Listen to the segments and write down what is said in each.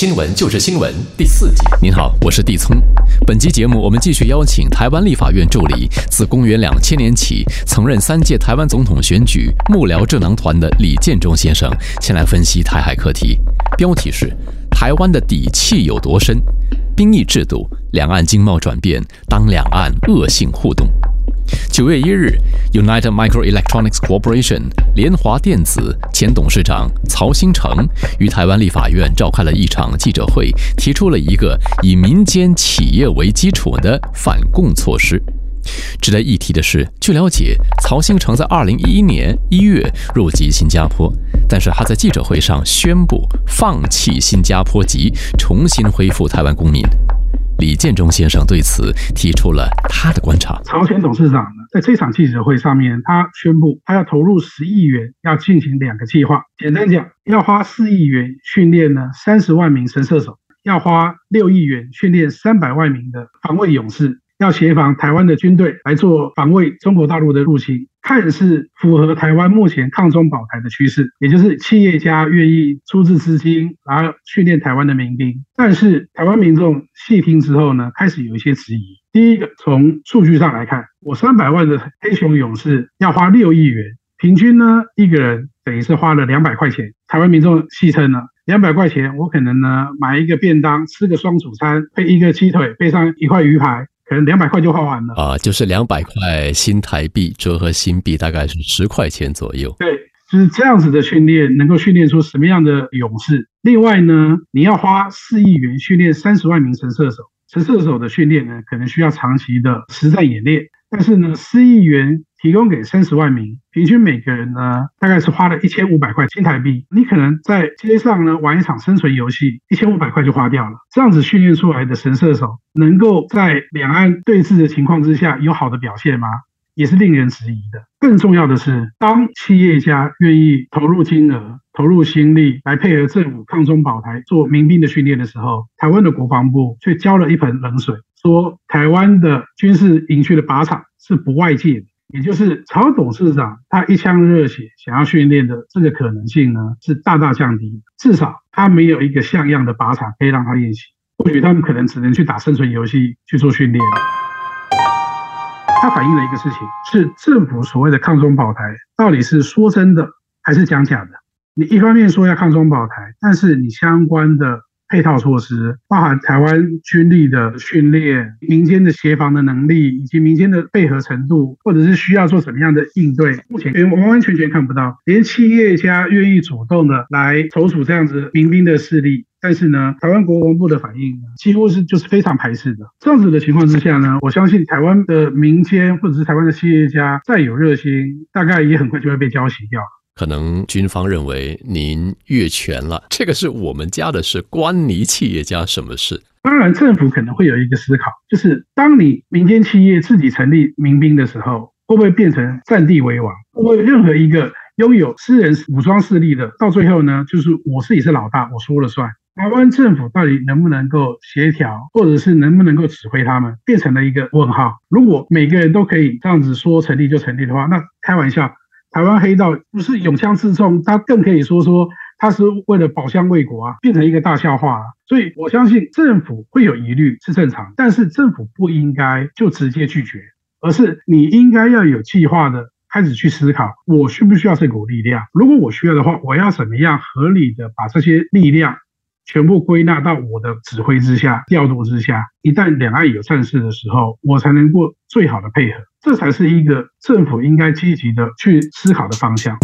新闻就是新闻第四集。您好，我是地聪。本期节目我们继续邀请台湾立法院助理，自公元两千年起曾任三届台湾总统选举幕僚智囊团的李建中先生，前来分析台海课题。标题是：台湾的底气有多深？兵役制度，两岸经贸转变，当两岸恶性互动。九月一日，United Microelectronics Corporation 联华电子前董事长曹兴诚于台湾立法院召开了一场记者会，提出了一个以民间企业为基础的反共措施。值得一提的是，据了解，曹兴诚在二零一一年一月入籍新加坡，但是他在记者会上宣布放弃新加坡籍，重新恢复台湾公民。李建忠先生对此提出了他的观察。朝鲜董事长呢，在这场记者会上面，他宣布他要投入十亿元，要进行两个计划。简单讲，要花四亿元训练呢三十万名神射手，要花六亿元训练三百万名的防卫勇士。要协防台湾的军队来做防卫中国大陆的入侵，看似符合台湾目前抗中保台的趋势，也就是企业家愿意出资资金来训练台湾的民兵。但是台湾民众细听之后呢，开始有一些质疑。第一个，从数据上来看，我三百万的黑熊勇士要花六亿元，平均呢一个人等于是花了两百块钱。台湾民众戏称呢，两百块钱我可能呢买一个便当，吃个双主餐，配一个鸡腿，配上一块鱼排。可能两百块就花完了啊，就是两百块新台币折合新币大概是十块钱左右。对，就是这样子的训练，能够训练出什么样的勇士？另外呢，你要花四亿元训练三十万名神射手，神射手的训练呢，可能需要长期的实战演练。但是呢，四亿元提供给三十万名，平均每个人呢，大概是花了一千五百块新台币。你可能在街上呢玩一场生存游戏，一千五百块就花掉了。这样子训练出来的神射手，能够在两岸对峙的情况之下有好的表现吗？也是令人质疑的。更重要的是，当企业家愿意投入金额、投入心力来配合政府抗中保台做民兵的训练的时候，台湾的国防部却浇了一盆冷水。说台湾的军事营区的靶场是不外借的，也就是曹董事长他一腔热血想要训练的这个可能性呢，是大大降低。至少他没有一个像样的靶场可以让他练习，或许他们可能只能去打生存游戏去做训练。他反映了一个事情，是政府所谓的抗中保台到底是说真的还是讲假的？你一方面说要抗中保台，但是你相关的。配套措施包含台湾军力的训练、民间的协防的能力，以及民间的配合程度，或者是需要做什么样的应对，目前完完全全看不到。连企业家愿意主动的来筹组这样子民兵的势力，但是呢，台湾国防部的反应几乎是就是非常排斥的。这样子的情况之下呢，我相信台湾的民间或者是台湾的企业家再有热心，大概也很快就会被浇熄掉。可能军方认为您越权了，这个是我们家的事，关你企业家什么事？当然，政府可能会有一个思考，就是当你民间企业自己成立民兵的时候，会不会变成占地为王？会不会任何一个拥有私人武装势力的，到最后呢，就是我自己是老大，我说了算？台湾政府到底能不能够协调，或者是能不能够指挥他们，变成了一个问号。如果每个人都可以这样子说成立就成立的话，那开玩笑。台湾黑道不是拥枪自重，他更可以说说他是为了保乡卫国啊，变成一个大笑话。所以我相信政府会有疑虑是正常，但是政府不应该就直接拒绝，而是你应该要有计划的开始去思考，我需不需要这股力量？如果我需要的话，我要怎么样合理的把这些力量？全部归纳到我的指挥之下、调度之下。一旦两岸有战事的时候，我才能够最好的配合。这才是一个政府应该积极的去思考的方向。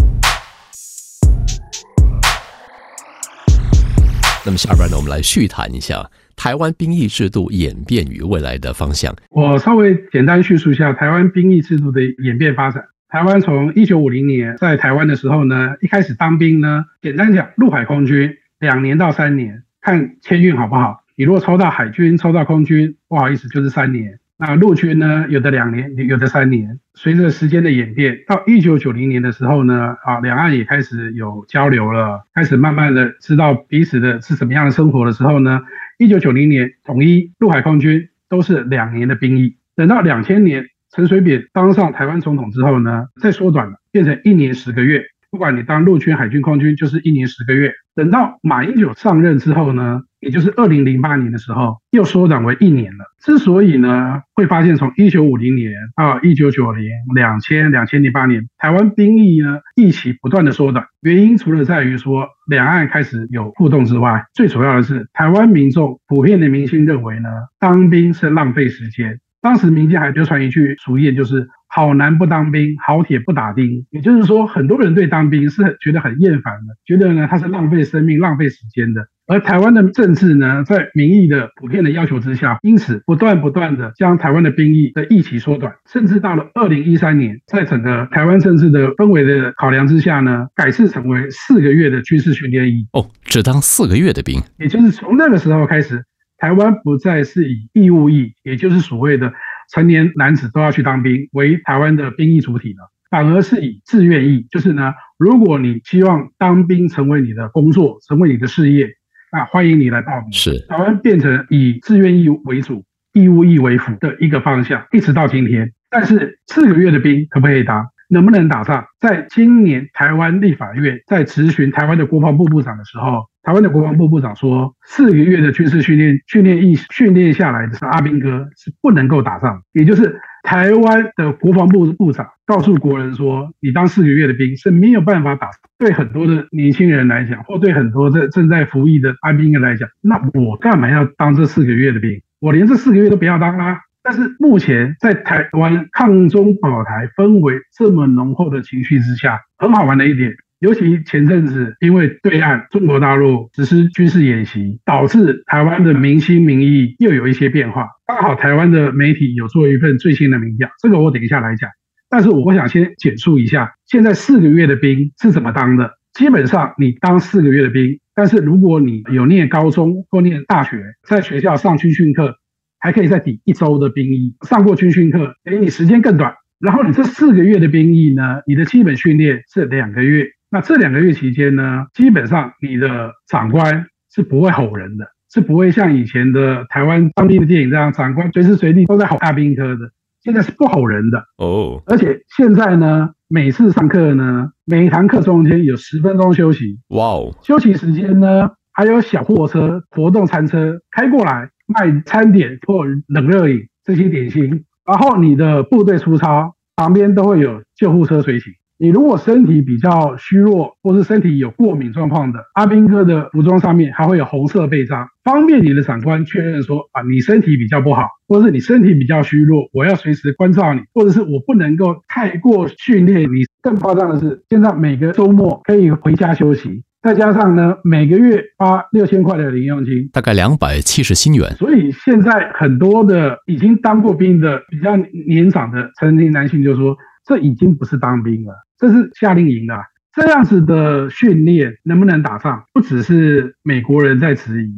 那么下边呢，我们来续谈一下台湾兵役制度演变与未来的方向。我稍微简单叙述一下台湾兵役制度的演变发展。台湾从一九五零年在台湾的时候呢，一开始当兵呢，简单讲，陆海空军。两年到三年，看签运好不好？你如果抽到海军、抽到空军，不好意思，就是三年。那陆军呢？有的两年，有的三年。随着时间的演变，到一九九零年的时候呢，啊，两岸也开始有交流了，开始慢慢的知道彼此的是什么样的生活的时候呢，一九九零年统一陆海空军都是两年的兵役。等到两千年陈水扁当上台湾总统之后呢，再缩短了，变成一年十个月。不管你当陆军、海军、空军，就是一年十个月。等到马英九上任之后呢，也就是二零零八年的时候，又缩短为一年了。之所以呢，会发现从一九五零年到一九九零、两千、两千零八年，台湾兵役呢一起不断的缩短，原因除了在于说两岸开始有互动之外，最主要的是台湾民众普遍的民心认为呢，当兵是浪费时间。当时民间还流传一句俗谚，就是“好男不当兵，好铁不打钉”。也就是说，很多人对当兵是觉得很厌烦的，觉得呢他是浪费生命、浪费时间的。而台湾的政治呢，在民意的普遍的要求之下，因此不断不断的将台湾的兵役的役期缩短，甚至到了二零一三年，在整个台湾政治的氛围的考量之下呢，改制成为四个月的军事训练役。哦，只当四个月的兵，也就是从那个时候开始。台湾不再是以义务役，也就是所谓的成年男子都要去当兵为台湾的兵役主体了，反而是以自愿役，就是呢，如果你希望当兵成为你的工作，成为你的事业，那欢迎你来报名。是台湾变成以自愿役为主，义务役为辅的一个方向，一直到今天。但是四个月的兵可不可以当？能不能打仗？在今年台湾立法院在质询台湾的国防部部长的时候，台湾的国防部部长说，四个月的军事训练训练一训练下来的是阿兵哥是不能够打仗，也就是台湾的国防部部长告诉国人说，你当四个月的兵是没有办法打。对很多的年轻人来讲，或对很多在正在服役的阿兵哥来讲，那我干嘛要当这四个月的兵？我连这四个月都不要当啦。但是目前在台湾抗中保台氛围这么浓厚的情绪之下，很好玩的一点，尤其前阵子因为对岸中国大陆实施军事演习，导致台湾的民心民意又有一些变化。刚好台湾的媒体有做一份最新的民调，这个我等一下来讲。但是我想先简述一下，现在四个月的兵是怎么当的。基本上你当四个月的兵，但是如果你有念高中或念大学，在学校上军训课。还可以再抵一周的兵役，上过军训课，给你时间更短。然后你这四个月的兵役呢，你的基本训练是两个月。那这两个月期间呢，基本上你的长官是不会吼人的，是不会像以前的台湾当兵的电影这样，长官随时随地都在吼大兵科的。现在是不吼人的哦。而且现在呢，每次上课呢，每一堂课中间有十分钟休息。哇哦！休息时间呢，还有小货车、活动餐车开过来。卖餐点或冷热饮这些点心，然后你的部队出操旁边都会有救护车随行。你如果身体比较虚弱，或是身体有过敏状况的，阿兵哥的服装上面还会有红色背章，方便你的长官确认说啊，你身体比较不好，或者是你身体比较虚弱，我要随时关照你，或者是我不能够太过训练你。更夸张的是，现在每个周末可以回家休息。再加上呢，每个月发六千块的零用金，大概两百七十新元。所以现在很多的已经当过兵的比较年长的成年男性就说，这已经不是当兵了，这是夏令营的。这样子的训练能不能打仗，不只是美国人在质疑，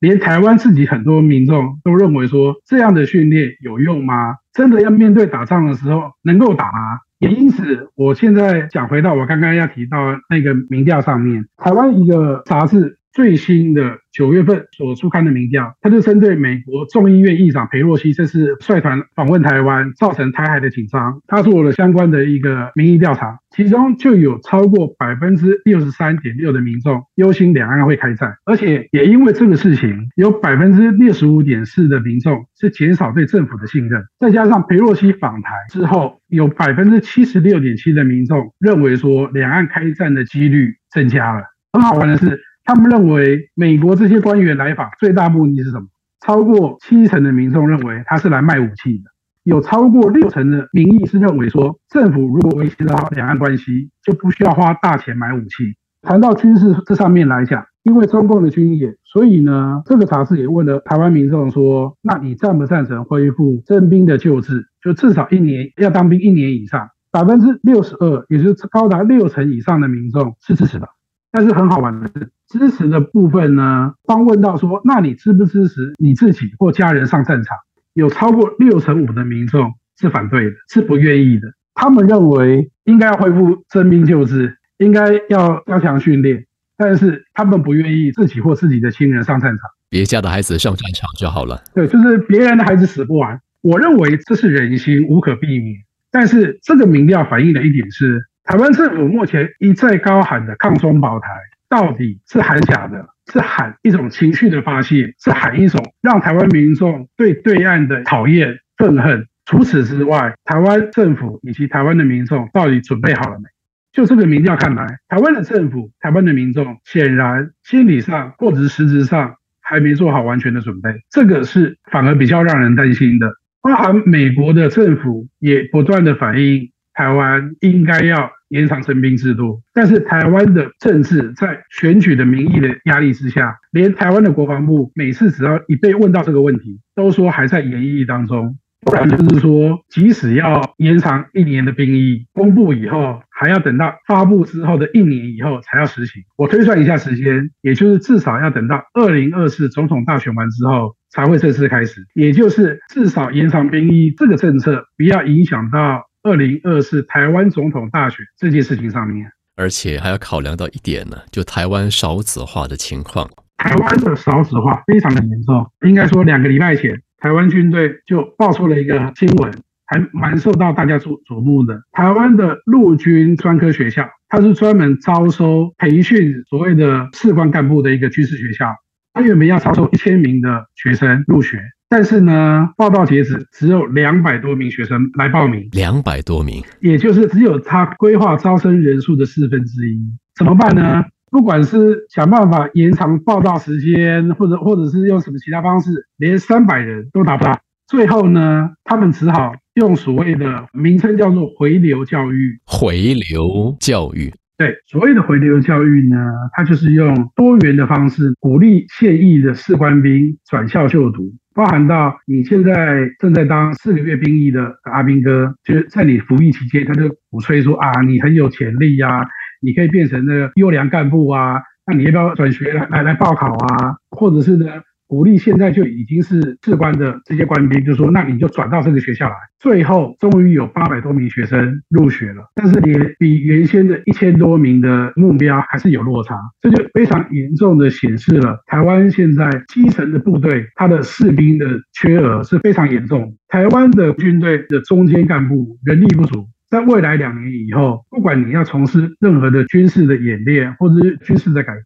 连台湾自己很多民众都认为说，这样的训练有用吗？真的要面对打仗的时候能够打吗？也因此，我现在想回到我刚刚要提到那个民调上面，台湾一个杂志最新的九月份所出刊的民调，它就针对美国众议院议长佩洛西这次率团访问台湾，造成台海的紧张，他做了相关的一个民意调查，其中就有超过百分之六十三点六的民众忧心两岸会开战，而且也因为这个事情，有百分之六十五点四的民众是减少对政府的信任，再加上佩洛西访台之后。有百分之七十六点七的民众认为说，两岸开战的几率增加了。很好玩的是，他们认为美国这些官员来访最大目的是什么？超过七成的民众认为他是来卖武器的。有超过六成的民意是认为说，政府如果维持好两岸关系，就不需要花大钱买武器。谈到军事这上面来讲。因为中共的军演，所以呢，这个查事也问了台湾民众说：“那你赞不赞成恢复征兵的旧制？就至少一年要当兵一年以上。”百分之六十二，也就是高达六成以上的民众是支持的。但是很好玩的是，支持的部分呢，当问到说：“那你支不支持你自己或家人上战场？”有超过六成五的民众是反对的，是不愿意的。他们认为应该要恢复征兵救治，应该要加强训练。但是他们不愿意自己或自己的亲人上战场，别家的孩子上战场就好了。对，就是别人的孩子死不完。我认为这是人心无可避免。但是这个民调反映的一点是，台湾政府目前一再高喊的抗中保台，到底是喊假的？是喊一种情绪的发泄，是喊一种让台湾民众对对岸的讨厌、愤恨。除此之外，台湾政府以及台湾的民众到底准备好了没？就这个民调看来，台湾的政府、台湾的民众显然心理上或者是实质上还没做好完全的准备，这个是反而比较让人担心的。包含美国的政府也不断的反映，台湾应该要延长征兵制度，但是台湾的政治在选举的民意的压力之下，连台湾的国防部每次只要一被问到这个问题，都说还在研议当中。不然就是说，即使要延长一年的兵役，公布以后还要等到发布之后的一年以后才要实行。我推算一下时间，也就是至少要等到二零二四总统大选完之后才会正式开始。也就是至少延长兵役这个政策不要影响到二零二四台湾总统大选这件事情上面。而且还要考量到一点呢，就台湾少子化的情况。台湾的少子化非常的严重，应该说两个礼拜前。台湾军队就爆出了一个新闻，还蛮受到大家瞩瞩目的。台湾的陆军专科学校，它是专门招收、培训所谓的士官干部的一个军事学校。它原本要招收一千名的学生入学，但是呢，报到截止只有两百多名学生来报名。两百多名，也就是只有他规划招生人数的四分之一。怎么办呢？不管是想办法延长报道时间，或者或者是用什么其他方式，连三百人都达不到。最后呢，他们只好用所谓的名称叫做回流教育。回流教育，对，所谓的回流教育呢，它就是用多元的方式鼓励现役的士官兵转校就读，包含到你现在正在当四个月兵役的阿兵哥，就是在你服役期间，他就鼓吹说啊，你很有潜力呀。你可以变成那个优良干部啊，那你要不要转学来来来报考啊？或者是呢，鼓励现在就已经是士官的这些官兵，就说那你就转到这个学校来。最后终于有八百多名学生入学了，但是也比原先的一千多名的目标还是有落差，这就非常严重的显示了台湾现在基层的部队它的士兵的缺额是非常严重，台湾的军队的中间干部人力不足。在未来两年以后，不管你要从事任何的军事的演练，或者是军事的改革，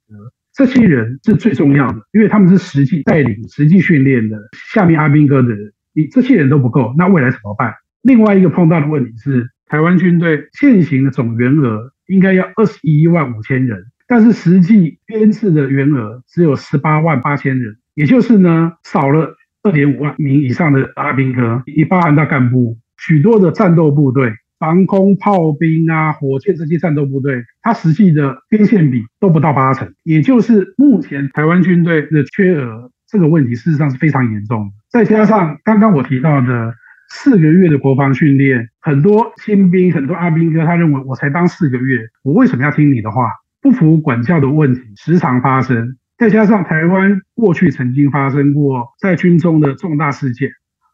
这些人是最重要的，因为他们是实际带领、实际训练的。下面阿兵哥的人，你这些人都不够，那未来怎么办？另外一个碰到的问题是，台湾军队现行的总员额应该要二十一万五千人，但是实际编制的员额只有十八万八千人，也就是呢少了二点五万名以上的阿兵哥，以包含到干部，许多的战斗部队。防空炮兵啊，火箭这些战斗部队，它实际的边线比都不到八成，也就是目前台湾军队的缺额这个问题，事实上是非常严重的。再加上刚刚我提到的四个月的国防训练，很多新兵、很多阿兵哥，他认为我才当四个月，我为什么要听你的话？不服管教的问题时常发生。再加上台湾过去曾经发生过在军中的重大事件，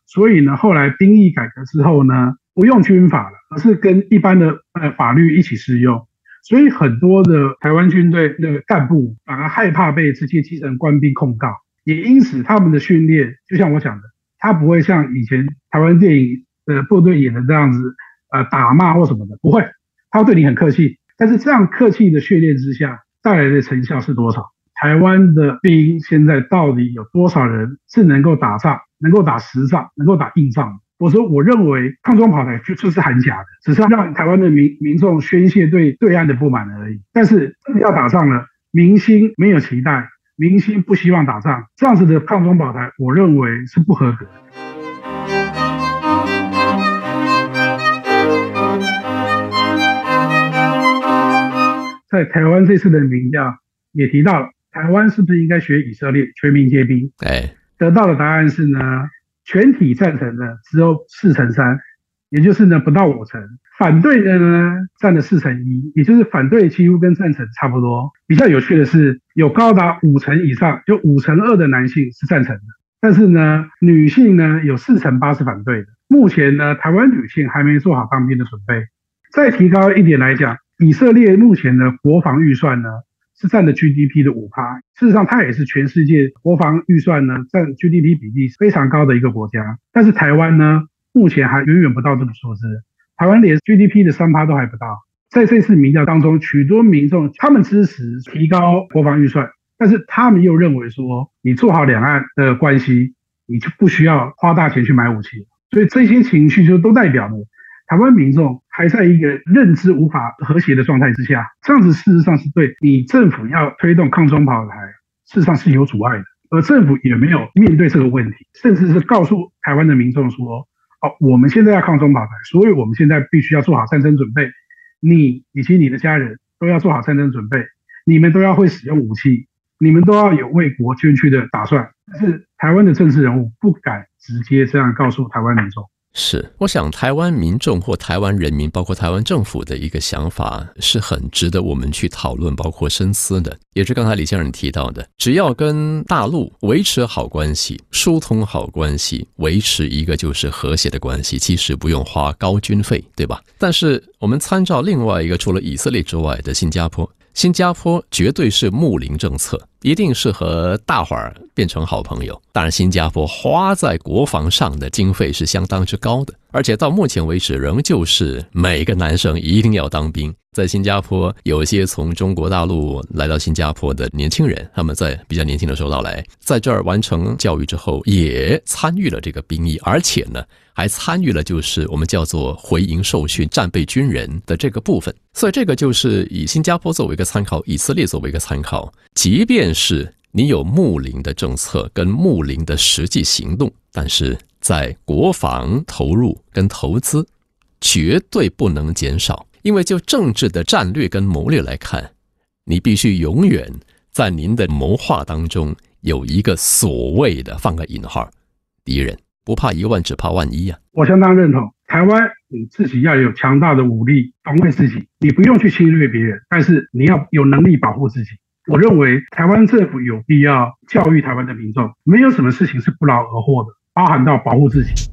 所以呢，后来兵役改革之后呢？不用军法了，而是跟一般的呃法律一起适用，所以很多的台湾军队的干部反而害怕被这些基层官兵控告，也因此他们的训练，就像我讲的，他不会像以前台湾电影的部队演的这样子，呃打骂或什么的，不会，他对你很客气。但是这样客气的训练之下带来的成效是多少？台湾的兵现在到底有多少人是能够打仗、能够打实仗、能够打硬仗？我说，我认为抗中跑台就就是很假的，只是让台湾的民民众宣泄对对岸的不满而已。但是要打仗了，民心没有期待，民心不希望打仗，这样子的抗中保台，我认为是不合格的。在台湾这次的民调也提到了，台湾是不是应该学以色列全民皆兵？哎，得到的答案是呢。全体赞成的只有四成三，也就是呢不到五成；反对的呢占了四成一，也就是反对几乎跟赞成差不多。比较有趣的是，有高达五成以上，就五成二的男性是赞成的，但是呢女性呢有四成八是反对的。目前呢台湾女性还没做好当兵的准备。再提高一点来讲，以色列目前的国防预算呢？是占的 GDP 的五趴，事实上它也是全世界国防预算呢占 GDP 比例非常高的一个国家。但是台湾呢，目前还远远不到这个数字，台湾连 GDP 的三趴都还不到。在这次民调当中，许多民众他们支持提高国防预算，但是他们又认为说，你做好两岸的关系，你就不需要花大钱去买武器。所以这些情绪就都代表了台湾民众还在一个认知无法和谐的状态之下。这样子事实上是对你政府要推动抗中保台，事实上是有阻碍的。而政府也没有面对这个问题，甚至是告诉台湾的民众说：“哦，我们现在要抗中保台，所以我们现在必须要做好战争准备。你以及你的家人都要做好战争准备，你们都要会使用武器，你们都要有为国捐躯的打算。”但是台湾的政治人物不敢直接这样告诉台湾民众。是，我想台湾民众或台湾人民，包括台湾政府的一个想法，是很值得我们去讨论，包括深思的。也是刚才李先生提到的，只要跟大陆维持好关系、疏通好关系，维持一个就是和谐的关系，其实不用花高军费，对吧？但是我们参照另外一个除了以色列之外的新加坡。新加坡绝对是睦邻政策，一定是和大伙儿变成好朋友。当然，新加坡花在国防上的经费是相当之高的，而且到目前为止，仍旧是每个男生一定要当兵。在新加坡，有些从中国大陆来到新加坡的年轻人，他们在比较年轻的时候到来，在这儿完成教育之后，也参与了这个兵役，而且呢，还参与了就是我们叫做回营受训战备军人的这个部分。所以，这个就是以新加坡作为一个参考，以色列作为一个参考。即便是你有睦邻的政策跟睦邻的实际行动，但是在国防投入跟投资，绝对不能减少。因为就政治的战略跟谋略来看，你必须永远在您的谋划当中有一个所谓的放个引号敌人，不怕一万，只怕万一呀。我相当认同，台湾你自己要有强大的武力防卫自己，你不用去侵略别人，但是你要有能力保护自己。我认为台湾政府有必要教育台湾的民众，没有什么事情是不劳而获的，包含到保护自己。